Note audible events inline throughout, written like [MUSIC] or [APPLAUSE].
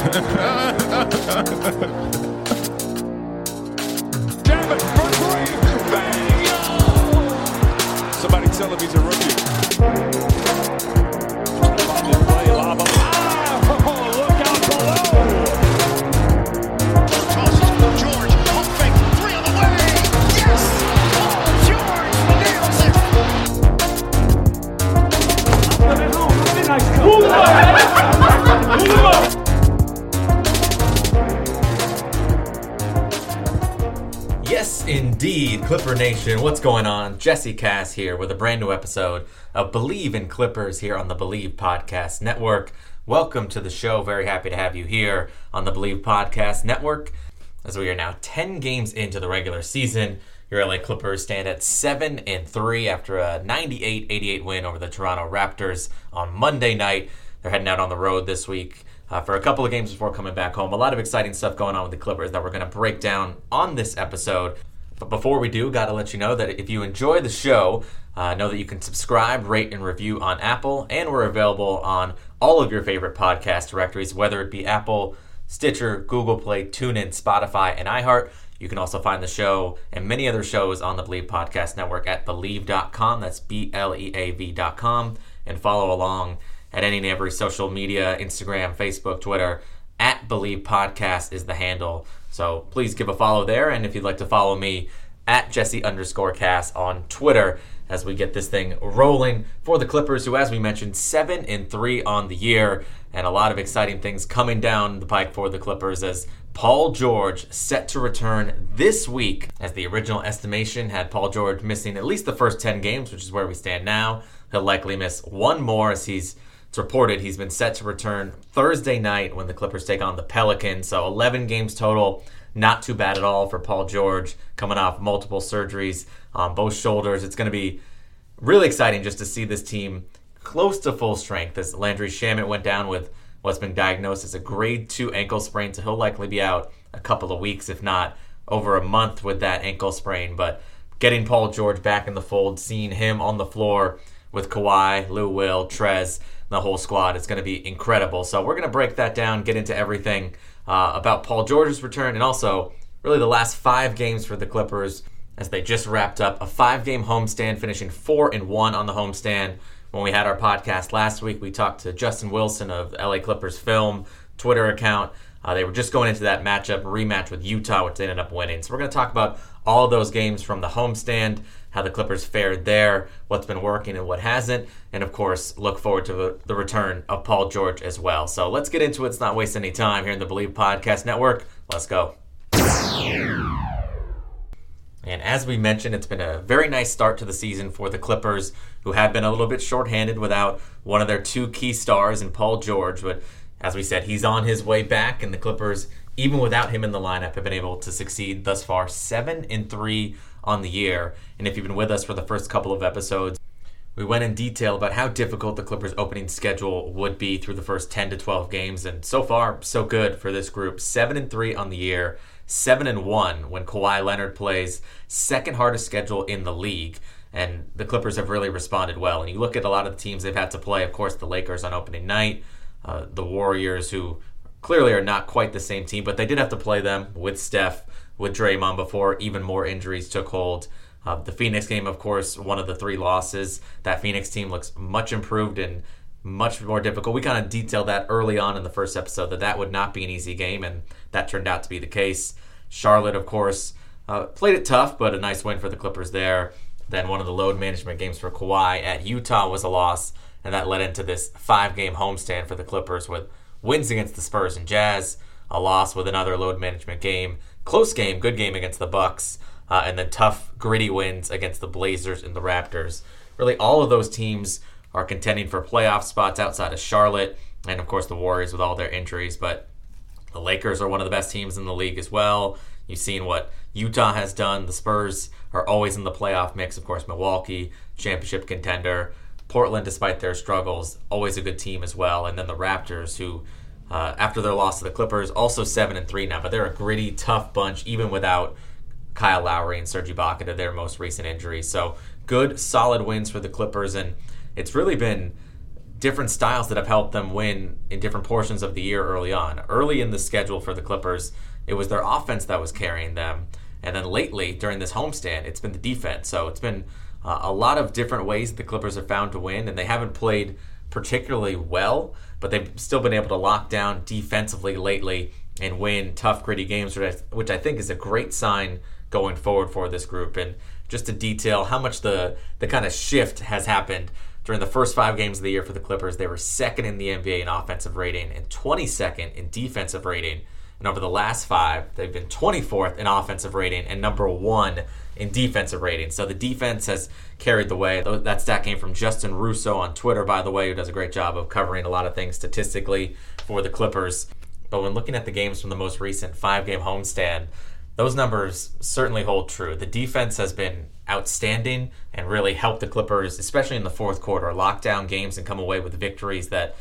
[LAUGHS] oh. Indeed, Clipper Nation. What's going on? Jesse Cass here with a brand new episode of Bleav in Clippers here on the Bleav Podcast Network. Welcome to the show. Very happy to have you here on the Bleav Podcast Network. As we are now 10 games into the regular season, your LA Clippers stand at 7 and 3 after a 98-88 win over the Toronto Raptors on Monday night. They're heading out on the road this week uh, for a couple of games before coming back home. A lot of exciting stuff going on with the Clippers that we're going to break down on this episode. But before we do, got to let you know that if you enjoy the show, uh, know that you can subscribe, rate, and review on Apple, and we're available on all of your favorite podcast directories, whether it be Apple, Stitcher, Google Play, TuneIn, Spotify, and iHeart. You can also find the show and many other shows on the Bleav Podcast Network at Bleav.com. That's B L E A V.com. And follow along at any and every social media Instagram, Facebook, Twitter. At Bleav Podcast is the handle. So please give a follow there. And if you'd like to follow me, at Jesse underscore Cass on Twitter as we get this thing rolling for the Clippers, who, as we mentioned, seven and three on the year, and a lot of exciting things coming down the pike for the Clippers as Paul George set to return this week. As the original estimation had Paul George missing at least the first 10 games, which is where we stand now. He'll likely miss one more as he's it's reported he's been set to return Thursday night when the Clippers take on the Pelicans. So 11 games total. Not too bad at all for Paul George coming off multiple surgeries on both shoulders. It's going to be really exciting just to see this team close to full strength as Landry Shamet went down with what's been diagnosed as a grade 2 ankle sprain. So he'll likely be out a couple of weeks, if not over a month, with that ankle sprain. But getting Paul George back in the fold, seeing him on the floor with Kawhi, Lou Will, Trez, the whole squad. It's going to be incredible. So we're going to break that down, get into everything uh, about Paul George's return, and also really the last five games for the Clippers as they just wrapped up a five-game homestand, finishing four and one on the homestand. When we had our podcast last week, we talked to Justin Wilson of LA Clippers Film Twitter account. Uh, they were just going into that matchup rematch with Utah, which they ended up winning. So we're going to talk about all those games from the homestand, how the Clippers fared there, what's been working and what hasn't, and of course, look forward to the return of Paul George as well. So let's get into it. Let's not waste any time here in the Bleav Podcast Network. Let's go. And as we mentioned, it's been a very nice start to the season for the Clippers, who have been a little bit shorthanded without one of their two key stars in Paul George. But as we said, he's on his way back, and the Clippers, even without him in the lineup, have been able to succeed thus far, seven and three on the year. And if you've been with us for the first couple of episodes, we went in detail about how difficult the Clippers' opening schedule would be through the first 10 to 12 games, and so far, so good for this group. Seven and three on the year, seven and one when Kawhi Leonard plays. Second hardest schedule in the league, and the Clippers have really responded well. And you look at a lot of the teams they've had to play. Of course, the Lakers on opening night, uh, the Warriors, who clearly are not quite the same team, but they did have to play them with Steph, with Draymond before even more injuries took hold. Uh, the Phoenix game, of course, one of the three losses. That Phoenix team looks much improved and much more difficult. We kind of detailed that early on in the first episode that that would not be an easy game, and that turned out to be the case. Charlotte, of course, uh, played it tough, but a nice win for the Clippers there. Then one of the load management games for Kawhi at Utah was a loss, and that led into this five game homestand for the Clippers with wins against the Spurs and Jazz, a loss with another load management game, close game, good game against the Bucks, uh, and then tough, gritty wins against the Blazers and the Raptors. Really, all of those teams are contending for playoff spots outside of Charlotte. and of course the Warriors with all their injuries. But the Lakers are one of the best teams in the league as well. You've seen what Utah has done. The Spurs are always in the playoff mix. Of course, Milwaukee, championship contender. Portland, despite their struggles, always a good team as well. And then the Raptors, who uh, after their loss to the Clippers, also seven and three now, but they're a gritty, tough bunch, even without Kyle Lowry and Serge Ibaka to their most recent injuries. So good, solid wins for the Clippers, and it's really been different styles that have helped them win in different portions of the year early on. Early in the schedule for the Clippers, it was their offense that was carrying them, and then lately during this homestand, it's been the defense. So it's been uh, a lot of different ways the Clippers have found to win, and they haven't played particularly well, but they've still been able to lock down defensively lately and win tough, gritty games, which I think is a great sign going forward for this group. And just to detail how much the the kind of shift has happened during the first five games of the year for the Clippers, they were second in the NBA in offensive rating and 22nd in defensive rating. And over the last five, they've been 24th in offensive rating and number one in defensive rating. So the defense has carried the way. That stat came from Justin Russo on Twitter, by the way, who does a great job of covering a lot of things statistically for the Clippers. But when looking at the games from the most recent five game homestand, those numbers certainly hold true. The defense has been outstanding and really helped the Clippers, especially in the fourth quarter, lock down games and come away with victories that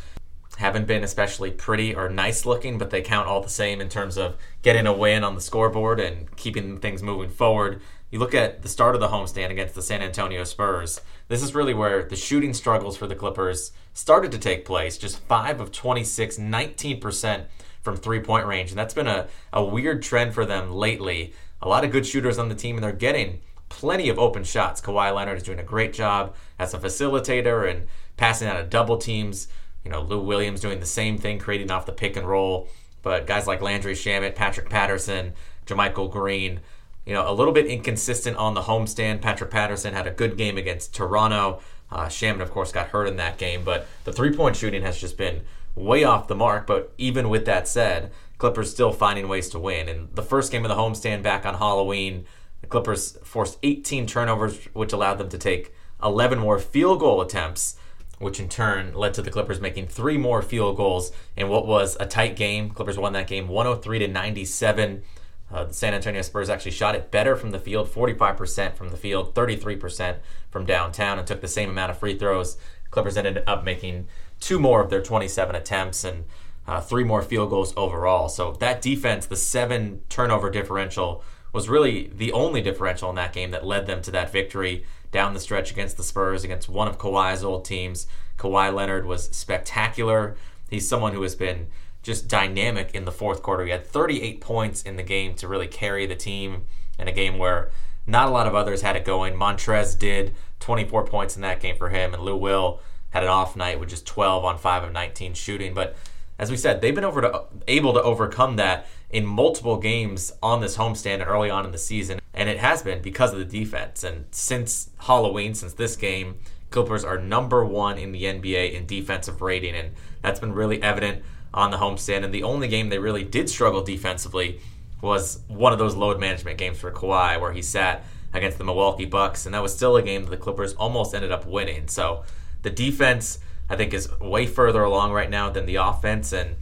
haven't been especially pretty or nice looking, but they count all the same in terms of getting a win on the scoreboard and keeping things moving forward. You look at the start of the homestand against the San Antonio Spurs. This is really where the shooting struggles for the Clippers started to take place. Just 5 of 26, 19% from three point range. And that's been a, a weird trend for them lately. A lot of good shooters on the team, and they're getting plenty of open shots. Kawhi Leonard is doing a great job as a facilitator and passing out of double teams. You know, Lou Williams doing the same thing, creating off the pick and roll. But guys like Landry Shamet, Patrick Patterson, JaMychal Green, you know, a little bit inconsistent on the homestand. Patrick Patterson had a good game against Toronto. Uh, of course, got hurt in that game, but the three point shooting has just been way off the mark. But even with that said, Clippers still finding ways to win. And the first game of the homestand back on Halloween, the Clippers forced 18 turnovers, which allowed them to take 11 more field goal attempts which in turn led to the Clippers making three more field goals in what was a tight game. Clippers won that game 103 to 97. Uh, the San Antonio Spurs actually shot it better from the field, 45% from the field, 33% from downtown, and took the same amount of free throws. Clippers ended up making two more of their 27 attempts and uh, three more field goals overall. So that defense, the seven turnover differential, was really the only differential in that game that led them to that victory down the stretch against the Spurs, against one of Kawhi's old teams. Kawhi Leonard was spectacular. He's someone who has been just dynamic in the fourth quarter. He had 38 points in the game to really carry the team in a game where not a lot of others had it going. Montrez did 24 points in that game for him, and Lou Will had an off night with just 12 on 5 of 19 shooting. But as we said, they've been over to, able to overcome that in multiple games on this homestand early on in the season, and it has been because of the defense. And since Halloween, since this game, Clippers are number one in the NBA in defensive rating, and that's been really evident on the homestand. And the only game they really did struggle defensively was one of those load management games for Kawhi, where he sat against the Milwaukee Bucks, and that was still a game that the Clippers almost ended up winning. So the defense, I think, is way further along right now than the offense, and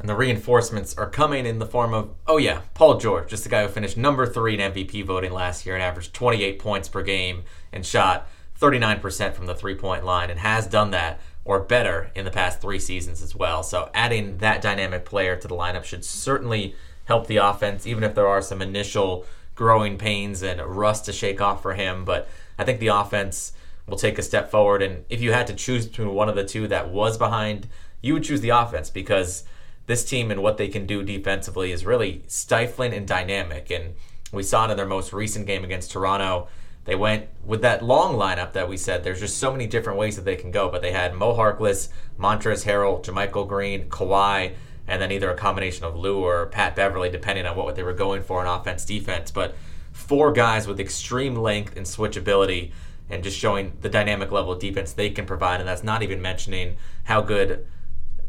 and the reinforcements are coming in the form of, oh yeah, Paul George, just the guy who finished number three in MVP voting last year and averaged 28 points per game and shot 39% from the three point line and has done that or better in the past three seasons as well. So adding that dynamic player to the lineup should certainly help the offense, even if there are some initial growing pains and rust to shake off for him. But I think the offense will take a step forward. And if you had to choose between one of the two that was behind, you would choose the offense because this team and what they can do defensively is really stifling and dynamic. And we saw it in their most recent game against Toronto. They went with that long lineup that we said. There's just so many different ways that they can go. But they had Mo Harkless, Montrezl Harrell, JaMychal Green, Kawhi, and then either a combination of Lou or Pat Beverley, depending on what they were going for in offense defense. But four guys with extreme length and switchability and just showing the dynamic level of defense they can provide. And that's not even mentioning how good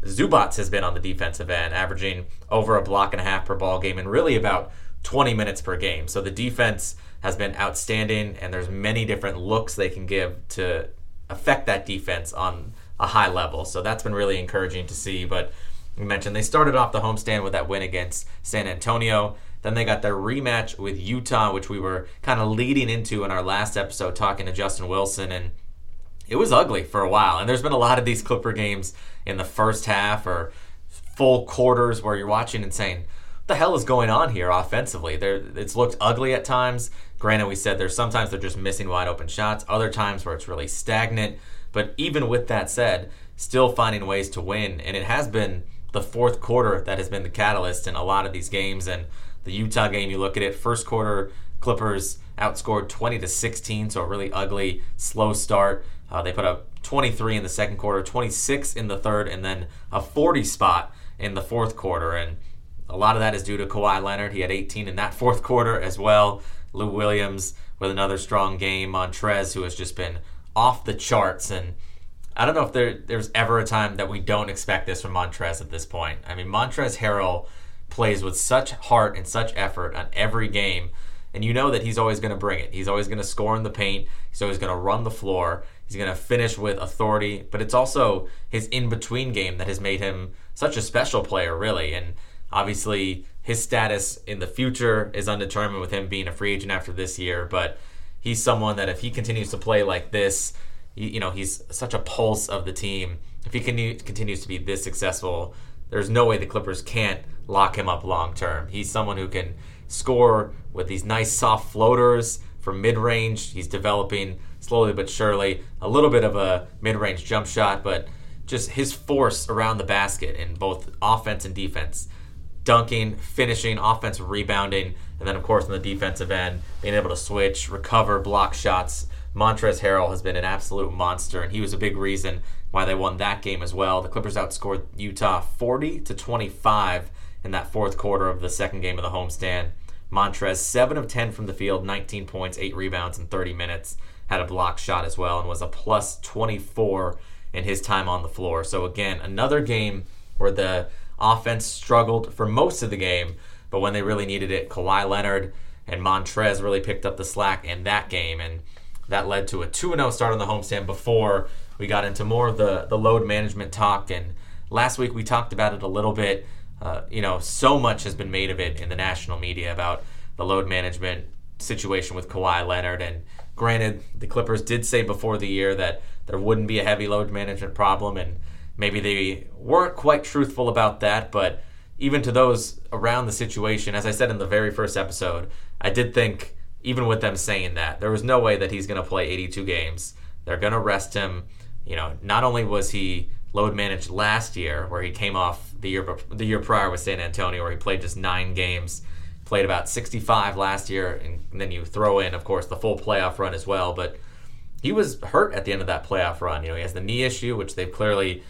Zubac has been on the defensive end, averaging over a block and a half per ball game and really about 20 minutes per game. So the defense has been outstanding, and there's many different looks they can give to affect that defense on a high level. So that's been really encouraging to see. But we mentioned they started off the homestand with that win against San Antonio. Then they got their rematch with Utah, which we were kind of leading into in our last episode talking to Justin Wilson. And it was ugly for a while. And there's been a lot of these Clipper games in the first half or full quarters where you're watching and saying, what the hell is going on here offensively? There, it's looked ugly at times. Granted, we said there's sometimes they're just missing wide open shots, other times where it's really stagnant. But even with that said, still finding ways to win. And it has been the fourth quarter that has been the catalyst in a lot of these games. And the Utah game, you look at it, first quarter, Clippers outscored 20 to 16, so a really ugly, slow start. Uh, they put up 23 in the second quarter, 26 in the third, and then a 40 spot in the fourth quarter. And a lot of that is due to Kawhi Leonard. He had 18 in that [LAUGHS] fourth quarter as well. Lou Williams with another strong game. Montrez, who has just been off the charts. And I don't know if there, there's ever a time that we don't expect this from Montrez at this point. I mean, Montrez Harrell plays with such heart and such effort on every game. And you know that he's always going to bring it. He's always going to score in the paint. He's always going to run the floor. He's going to finish with authority. But it's also his in between game that has made him such a special player, really. And obviously, his status in the future is undetermined with him being a free agent after this year. But he's someone that if he continues to play like this, you know, he's such a pulse of the team. If he continues to be this successful, there's no way the Clippers can't lock him up long term. He's someone who can score with these nice soft floaters from mid range. He's developing slowly but surely a little bit of a mid range jump shot, but just his force around the basket in both offense and defense. Dunking, finishing, offense rebounding, and then, of course, on the defensive end, being able to switch, recover, block shots. Montrez Harrell has been an absolute monster, and he was a big reason why they won that game as well. The Clippers outscored Utah 40 to 25 in that fourth quarter of the second game of the homestand. Montrez, 7 of 10 from the field, 19 points, 8 rebounds in 30 minutes. Had a block shot as well and was a plus 24 in his time on the floor. So, again, another game where the offense struggled for most of the game, but when they really needed it, Kawhi Leonard and Montrez really picked up the slack in that game. And that led to a 2 0 start on the homestand before we got into more of the, the load management talk. And last week we talked about it a little bit. Uh, you know, so much has been made of it in the national media about the load management situation with Kawhi Leonard. And granted, the Clippers did say before the year that there wouldn't be a heavy load management problem, and maybe they weren't quite truthful about that. But even to those around the situation, as I said in the very first episode, I did think, even with them saying that, there was no way that he's going to play 82 games. They're going to rest him. You know, not only was he load managed last year, where he came off the year the year prior with San Antonio, where he played just nine games, played about 65 last year, and then you throw in, of course, the full playoff run as well. But he was hurt at the end of that playoff run. You know, he has the knee issue, which they've clearly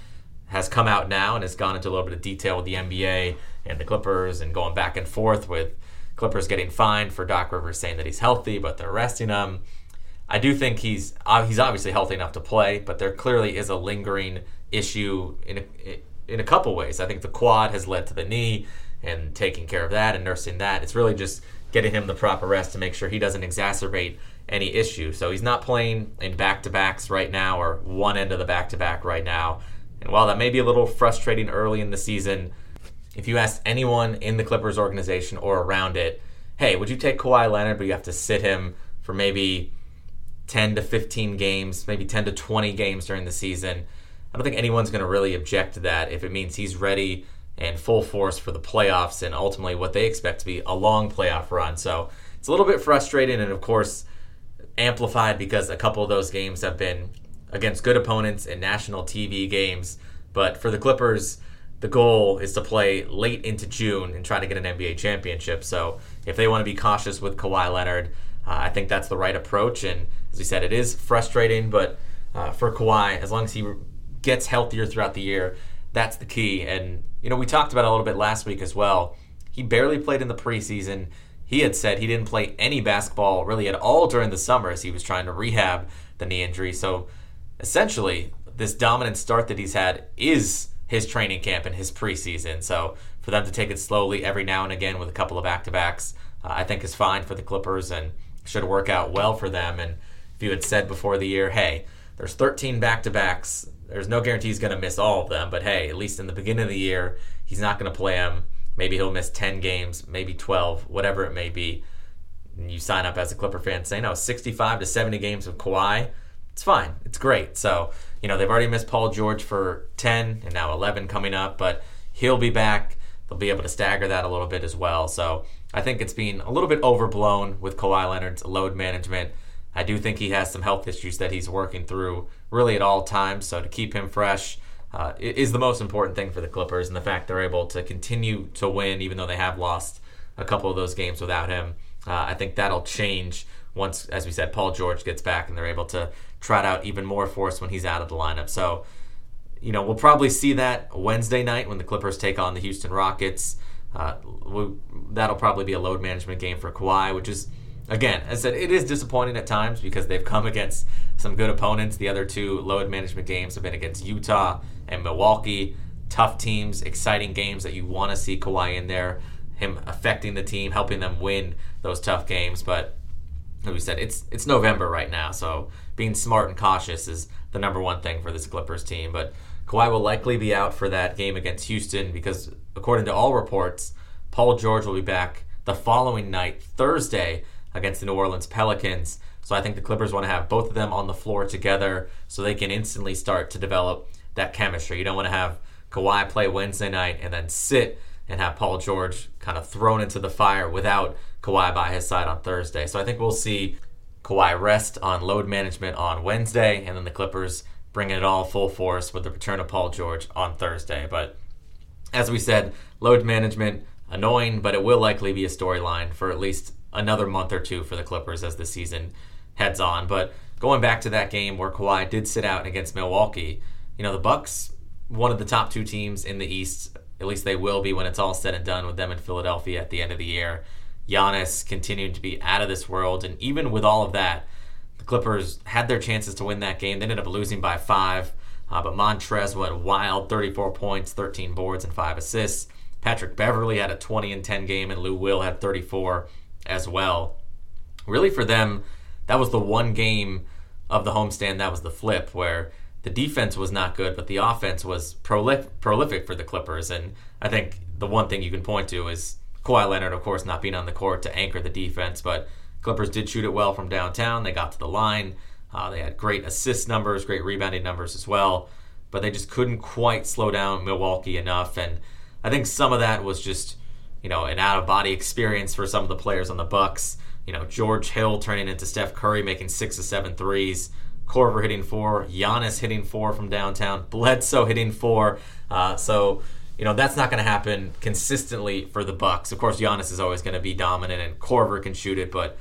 has come out now and has gone into a little bit of detail with the NBA and the Clippers and going back and forth with Clippers getting fined for Doc Rivers saying that he's healthy, but they're arresting him. I do think he's uh, he's obviously healthy enough to play, but there clearly is a lingering issue in a, in a couple ways. I think the quad has led to the knee and taking care of that and nursing that. It's really just getting him the proper rest to make sure he doesn't exacerbate any issue. So he's not playing in back to backs right now or one end of the back to back right now. And while that may be a little frustrating early in the season, if you asked anyone in the Clippers organization or around it, hey, would you take Kawhi Leonard, but you have to sit him for maybe 10 to 15 games, maybe 10 to 20 games during the season? I don't think anyone's going to really object to that if it means he's ready and full force for the playoffs and ultimately what they expect to be a long playoff run. So it's a little bit frustrating and, of course, amplified because a couple of those games have been against good opponents in national TV games. But for the Clippers, the goal is to play late into June and try to get an NBA championship. So if they want to be cautious with Kawhi Leonard, uh, I think that's the right approach. And as we said, it is frustrating, but uh, for Kawhi, as long as he gets healthier throughout the year. That's the key. And, you know, we talked about a little bit last week as well. He barely played in the preseason. He had said he didn't play any basketball really at all during the summer as he was trying to rehab the knee injury. So essentially, this dominant start that he's had is his training camp and his preseason. So for them to take it slowly every now and again with a couple of back to backs, uh, I think is fine for the Clippers and should work out well for them. And if you had said before the year, hey, there's 13 back to backs. There's no guarantee he's going to miss all of them, but hey, at least in the beginning of the year, he's not going to play them. Maybe he'll miss 10 games, maybe 12, whatever it may be. And you sign up as a Clipper fan saying, no, 65 to 70 games of Kawhi, it's fine. It's great. So, you know, they've already missed Paul George for 10 and now 11 coming up, but he'll be back. They'll be able to stagger that a little bit as well. So I think it's been a little bit overblown with Kawhi Leonard's load management. I do think he has some health issues that he's working through really at all times. So to keep him fresh uh, is the most important thing for the Clippers, and the fact they're able to continue to win even though they have lost a couple of those games without him. Uh, I think that'll change once, as we said, Paul George gets back and they're able to trot out even more force when he's out of the lineup. So, you know, we'll probably see that Wednesday night when the Clippers take on the Houston Rockets. Uh, we, that'll probably be a load management game for Kawhi, which is again, as I said, it is disappointing at times because they've come against some good opponents. The other two load management games have been against Utah and Milwaukee. Tough teams, exciting games that you want to see Kawhi in there, him affecting the team, helping them win those tough games. But like we said, it's it's November right now, so being smart and cautious is the number one thing for this Clippers team. But Kawhi will likely be out for that game against Houston because, according to all reports, Paul George will be back the following night, Thursday, against the New Orleans Pelicans. So I think the Clippers want to have both of them on the floor together so they can instantly start to develop that chemistry. You don't want to have Kawhi play Wednesday night and then sit and have Paul George kind of thrown into the fire without Kawhi by his side on Thursday. So I think we'll see Kawhi rest on load management on Wednesday, and then the Clippers bringing it all full force with the return of Paul George on Thursday. But as we said, load management annoying, but it will likely be a storyline for at least another month or two for the Clippers as the season heads on. But going back to that game where Kawhi did sit out against Milwaukee, you know, the Bucks, one of the top two teams in the East, at least they will be when it's all said and done with them in Philadelphia at the end of the year. Giannis continued to be out of this world, and even with all of that, the Clippers had their chances to win that game. They ended up losing by five, uh, but Montrez went wild 34 points, 13 boards, and five assists. Patrick Beverley had a 20 and 10 game, and Lou Will had 34 as well. Really, for them, that was the one game of the homestand that was the flip where the defense was not good, but the offense was prolif- prolific for the Clippers. And I think the one thing you can point to is Kawhi Leonard, of course, not being on the court to anchor the defense, but Clippers did shoot it well from downtown. They got to the line. Uh, they had great assist numbers, great rebounding numbers as well, but they just couldn't quite slow down Milwaukee enough. And I think some of that was just you know, an out of body experience for some of the players on the Bucks. You know, George Hill turning into Steph Curry making six or seven threes. Korver hitting four, Giannis hitting four from downtown, Bledsoe hitting four. Uh, so, you know, that's not going to happen consistently for the Bucks. Of course, Giannis is always going to be dominant, and Korver can shoot it, but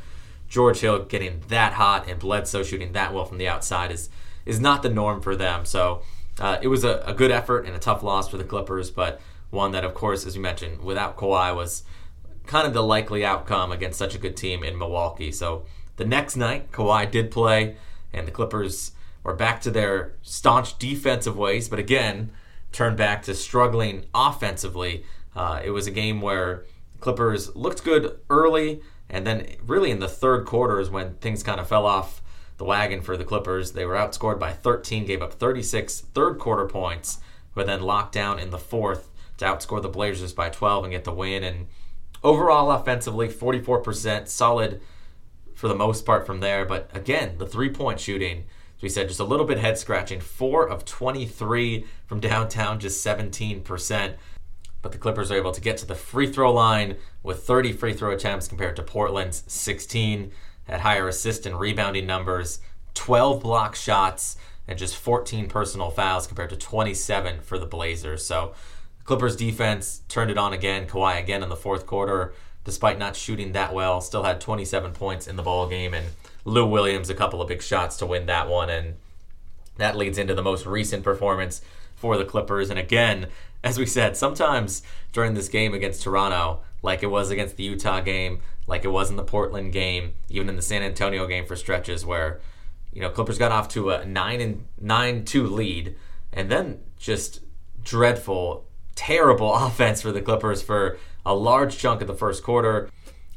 George Hill getting that hot and Bledsoe shooting that well from the outside is is not the norm for them. So, uh, it was a, a good effort and a tough loss for the Clippers, but one that, of course, as you mentioned, without Kawhi was kind of the likely outcome against such a good team in Milwaukee. So the next night, Kawhi did play, and the Clippers were back to their staunch defensive ways, but again, turned back to struggling offensively. Uh, it was a game where Clippers looked good early, and then really in the third quarter is when things kind of fell off the wagon for the Clippers. They were outscored by 13, gave up 36 third quarter points, but then locked down in the fourth to outscore the Blazers by 12 and get the win. And overall, offensively, 44%, solid for the most part from there. But again, the three point shooting, as we said, just a little bit head scratching. Four of 23 from downtown, just 17%. But the Clippers are able to get to the free throw line with 30 free throw attempts compared to Portland's 16. Had higher assist and rebounding numbers, 12 block shots, and just 14 personal fouls compared to 27 for the Blazers. So Clippers defense turned it on again. Kawhi again in the fourth quarter, despite not shooting that well, still had 27 points in the ball game, and Lou Williams a couple of big shots to win that one, and that leads into the most recent performance for the Clippers. And again, as we said, sometimes during this game against Toronto, like it was against the Utah game, like it was in the Portland game, even in the San Antonio game for stretches where you know Clippers got off to a nine and nine two lead, and then just dreadful terrible [LAUGHS] offense for the Clippers for a large chunk of the first quarter,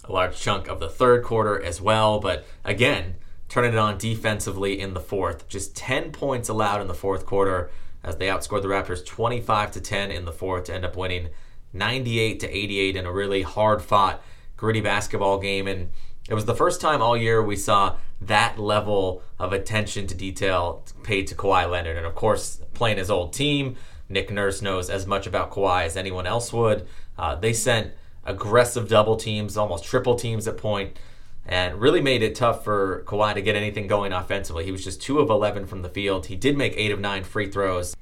a large chunk of the third quarter as well. But again, turning it on defensively in the fourth. Just 10 points allowed in the fourth quarter as they outscored the Raptors 25 to 10 in the fourth to end up winning 98 to 88 in a really hard fought, gritty basketball game. And it was the first time all year we saw that level of attention to detail paid to Kawhi Leonard. And of course, playing his old team, Nick Nurse knows as much about Kawhi as anyone else would. Uh, they sent aggressive double teams, almost triple teams at point, and really made it tough for Kawhi to get anything going offensively. He was just 2 of 11 from the field. He did make 8 of 9 free throws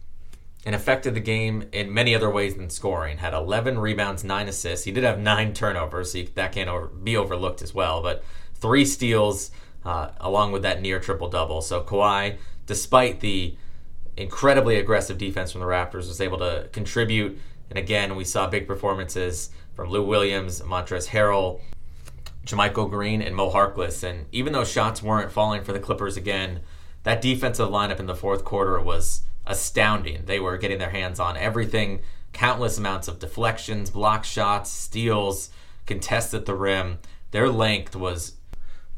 and affected the game in many other ways than scoring. Had 11 rebounds, 9 assists. He did have 9 turnovers, so that can't over, be overlooked as well, but 3 steals uh, along with that near triple double. So Kawhi, despite the incredibly aggressive defense from the Raptors, was able to contribute. And again, we saw big performances from Lou Williams, Montrezl Harrell, JaMychal Green, and Mo Harkless. And even though shots weren't falling for the Clippers again, that defensive lineup in the fourth quarter was astounding. They were getting their hands on everything, countless amounts of deflections, block shots, steals, contests at the rim. Their length was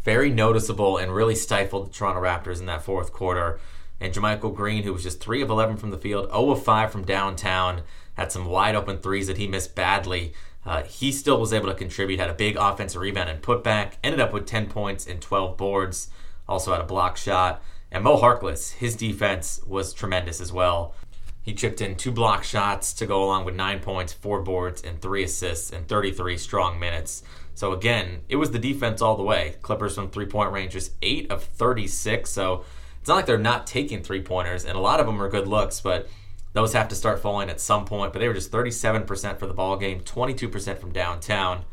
very noticeable and really stifled the Toronto Raptors in that fourth quarter. And JaMychal Green, who was just 3 of 11 from the field, 0 of 5 from downtown, had some wide open threes that he missed badly. Uh, he still was able to contribute, had a big offensive rebound and putback, ended up with 10 points and 12 boards, also had a block shot. And Mo Harkless, his defense was tremendous as well. He chipped in two block shots to go along with nine points, four boards, and three assists in 33 strong minutes. So again, it was the defense all the way. Clippers from three point range was eight of 36. So it's not like they're not taking three pointers, and a lot of them are good looks, but those have to start falling at some point, but they were just 37% for the ball game, 22% from downtown.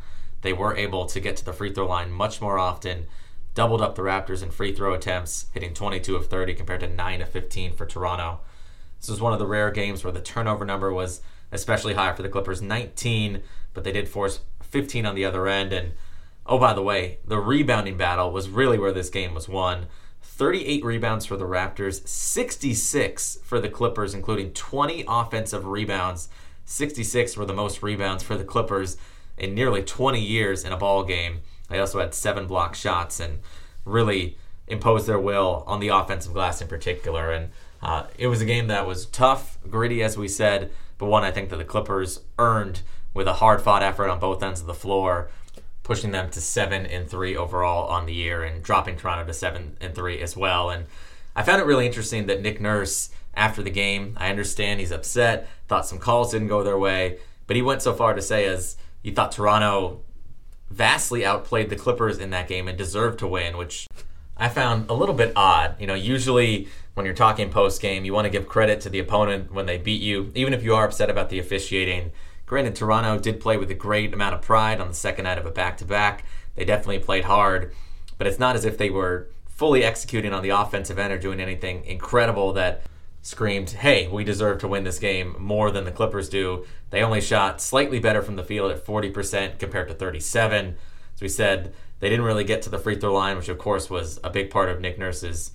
They were able to get to the free throw line much more often, doubled up the Raptors in free throw attempts, hitting 22 of 30 compared to 9 of 15 for Toronto. This was one of the rare games where the turnover number was especially high for the Clippers, 19, but they did force 15 on the other end. And oh, by the way, the rebounding battle was really where this game was won. 38 rebounds for the Raptors, 66 for the Clippers, including 20 offensive rebounds. 66 were the most rebounds for the Clippers in nearly 20 years in a ball game. They also had seven block shots and really imposed their will on the offensive glass in particular. And uh, it was a game that was tough, gritty, as we said, but one I think that the Clippers earned with a hard fought effort on both ends of the floor pushing them to seven and three overall on the year and dropping Toronto to seven and three as well. And I found it really interesting that Nick Nurse, after the game, I understand he's upset, thought some calls didn't go their way, but he went so far to say as he thought Toronto vastly outplayed the Clippers in that game and deserved to win, which I found a little bit odd. You know, usually when you're talking post game, you want to give credit to the opponent when they beat you, even if you are upset about the officiating. Granted, Toronto did play with a great amount of pride on the second night of a back to back. They definitely played hard, but it's not as if they were fully executing on the offensive end or doing anything incredible that screamed, hey, we deserve to win this game more than the Clippers do. They only shot slightly better from the field at 40% compared to 37. As we said, they didn't really get to the free throw line, which of course was a big part of Nick Nurse's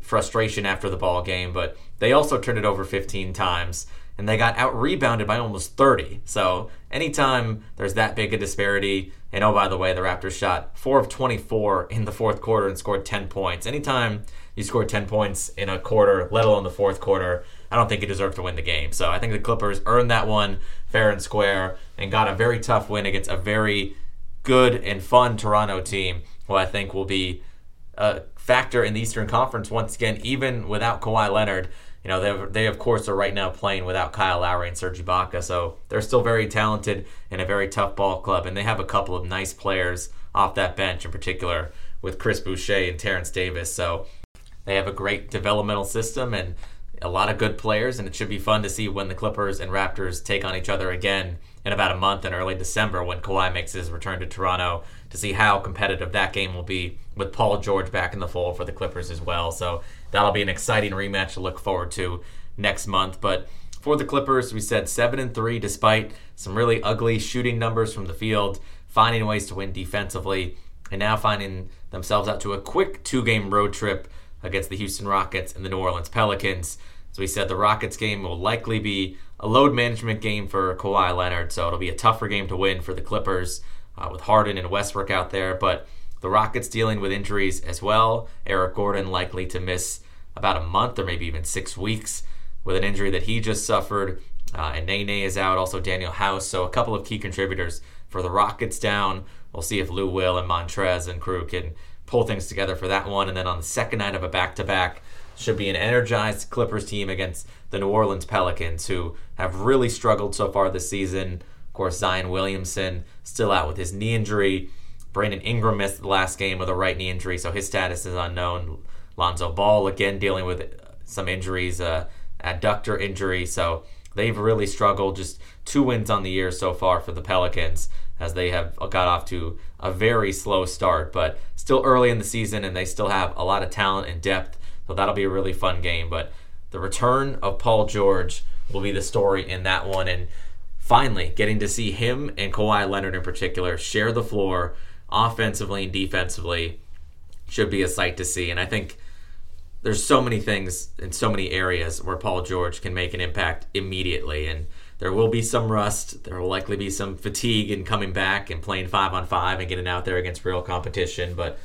frustration after the ball game, but they also turned it over 15 times and they got out rebounded by almost 30. So anytime there's that big a disparity, and oh by the way, the Raptors shot four of 24 in the fourth quarter and scored 10 points. Anytime you score 10 points in a quarter, let alone the fourth quarter, I don't think you deserve to win the game. So I think the Clippers earned that one fair and square and got a very tough win against a very good and fun Toronto team, who I think will be a factor in the Eastern Conference once again, even without Kawhi Leonard you know, they, they of course are right now playing without Kyle Lowry and Serge Ibaka, so they're still very talented and a very tough ball club, and they have a couple of nice players off that bench in particular with Chris Boucher and Terence Davis. So they have a great developmental system and a lot of good players, and it should be fun to see when the Clippers and Raptors take on each other again in about a month in early December when Kawhi makes his return to Toronto to see how competitive that game will be with Paul George back in the fold for the Clippers as well. So that'll be an exciting rematch to look forward to next month. But for the Clippers, we said seven and three, despite some really ugly shooting numbers from the field, finding ways to win defensively, and now finding themselves out to a quick two-game road trip against the Houston Rockets and the New Orleans Pelicans. So we said the Rockets game will likely be a load management game for Kawhi Leonard, so it'll be a tougher game to win for the Clippers uh, with Harden and Westbrook out there. But The Rockets dealing with injuries as well. Eric Gordon likely to miss about a month or maybe even six weeks with an injury that he just suffered. Uh, and Nene is out, also Danuel House. So a couple of key contributors for the Rockets down. We'll see if Lou Will and Montrez and crew can pull things together for that one. And then on the second night of a back to back, should be an energized Clippers team against the New Orleans Pelicans, who have really struggled so far this season. Of course, Zion Williamson still out with his knee injury. Brandon Ingram missed the last game with a right knee injury, so his status is unknown. Lonzo Ball again dealing with some injuries, uh, adductor injury, so they've really struggled. Just two wins on the year so far for the Pelicans as they have got off to a very slow start, but still early in the season and they still have a lot of talent and depth. So that'll be a really fun game. But the return of Paul George will be the story in that one. And finally, getting to see him and Kawhi Leonard in particular share the floor offensively and defensively should be a sight to see. And I think there's so many things in so many areas where Paul George can make an impact immediately. And there will be some rust. There will likely be some fatigue in coming back and playing five on five and getting out there against real competition. But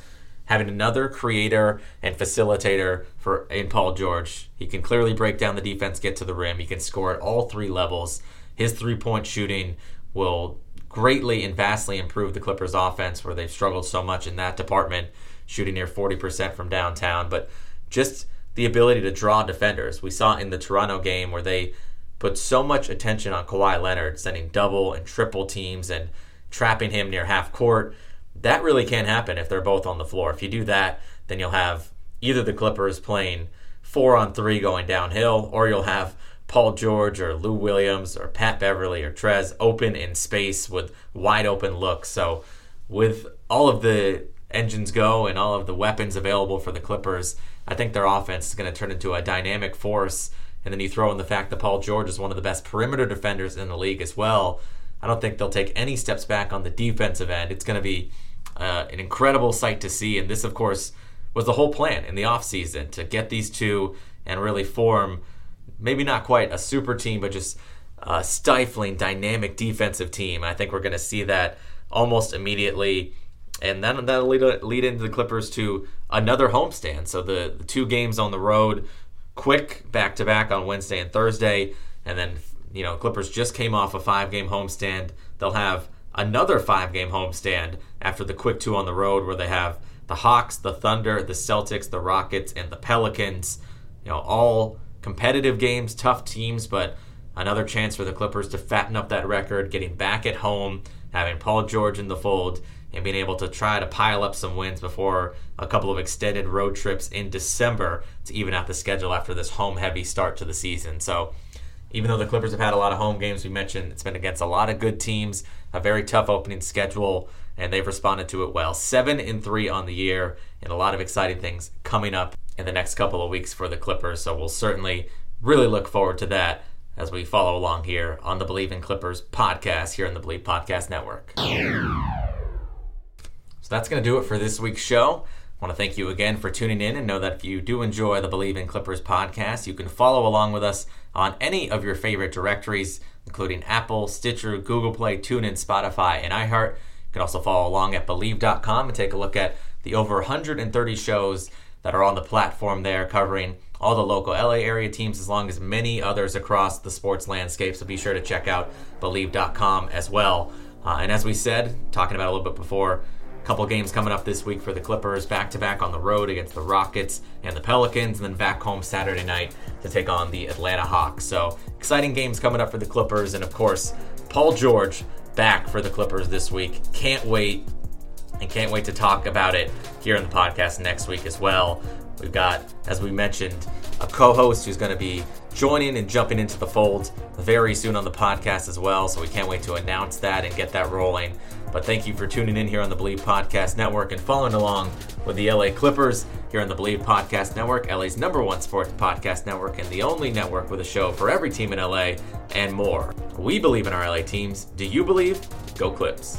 having another creator and facilitator for in Paul George, he can clearly break down the defense, get to the rim. He can score at all three levels. His three point shooting will greatly and vastly improved the Clippers' offense, where they've struggled so much in that department, shooting near 40% from downtown. But just the ability to draw defenders. We saw in the Toronto game where they put so much attention on Kawhi Leonard, sending double and triple teams and trapping him near half court. That really can't happen if they're both on the floor. If you do that, then you'll have either the Clippers playing four on three going downhill, or you'll have Paul George or Lou Williams or Pat Beverley or Trez open in space with wide open looks. So, with all of the engines go and all of the weapons available for the Clippers, I think their offense is going to turn into a dynamic force and then you throw in the fact that Paul George is one of the best perimeter defenders in the league as well. I don't think they'll take any steps back on the defensive end. It's going to be uh, an incredible sight to see. And this, of course, was the whole plan in the offseason to get these two and really form maybe not quite a super team, but just a stifling, dynamic defensive team. I think we're going to see that almost immediately. And then that'll lead, lead into the Clippers to another homestand. So the, the two games on the road quick back to back on Wednesday and Thursday, and then you know Clippers just came off a five game homestand. They'll have another five game homestand after the quick two on the road, where they have the Hawks, the Thunder, the Celtics, the Rockets, and the Pelicans. You know, all competitive games, tough teams, but another chance for the Clippers to fatten up that record, getting back at home, having Paul George in the fold, and being able to try to pile up some wins before a couple of extended road trips in December to even out the schedule after this home heavy start to the season. So, even though the Clippers have had a lot of home games, we mentioned it's been against a lot of good teams, a very tough opening schedule, and they've responded to it well. Seven and three on the year, and a lot of exciting things coming up in the next couple of weeks for the Clippers. So, we'll certainly really look forward to that as we follow along here on the Bleav in Clippers podcast here in the Bleav Podcast Network. So that's going to do it for this week's show. I want to thank you again for tuning in and know that if you do enjoy the Bleav in Clippers podcast, you can follow along with us on any of your favorite directories, including Apple, Stitcher, Google Play, TuneIn, Spotify, and iHeart. You can also follow along at Bleav.com and take a look at the over 130 shows that are on the platform there covering all the local LA area teams as long as many others across the sports landscape. So be sure to check out Bleav.com as well. Uh, and as we said, talking about a little bit before, a couple games coming up this week for the Clippers, back to back on the road against the Rockets and the Pelicans, and then back home Saturday night to take on the Atlanta Hawks. So exciting games coming up for the Clippers, and of course, Paul George back for the Clippers this week. Can't wait, and can't wait to talk about it here in the podcast next week as well. We've got, as we mentioned, a co host who's going to be joining and jumping into the fold very soon on the podcast as well. So we can't wait to announce that and get that rolling. But thank you for tuning in here on the Bleav Podcast Network and following along with the LA Clippers here on the Bleav Podcast Network, LA's number one sports podcast network and the only network with a show for every team in LA and more. We believe in our LA teams. Do you believe? Go Clips.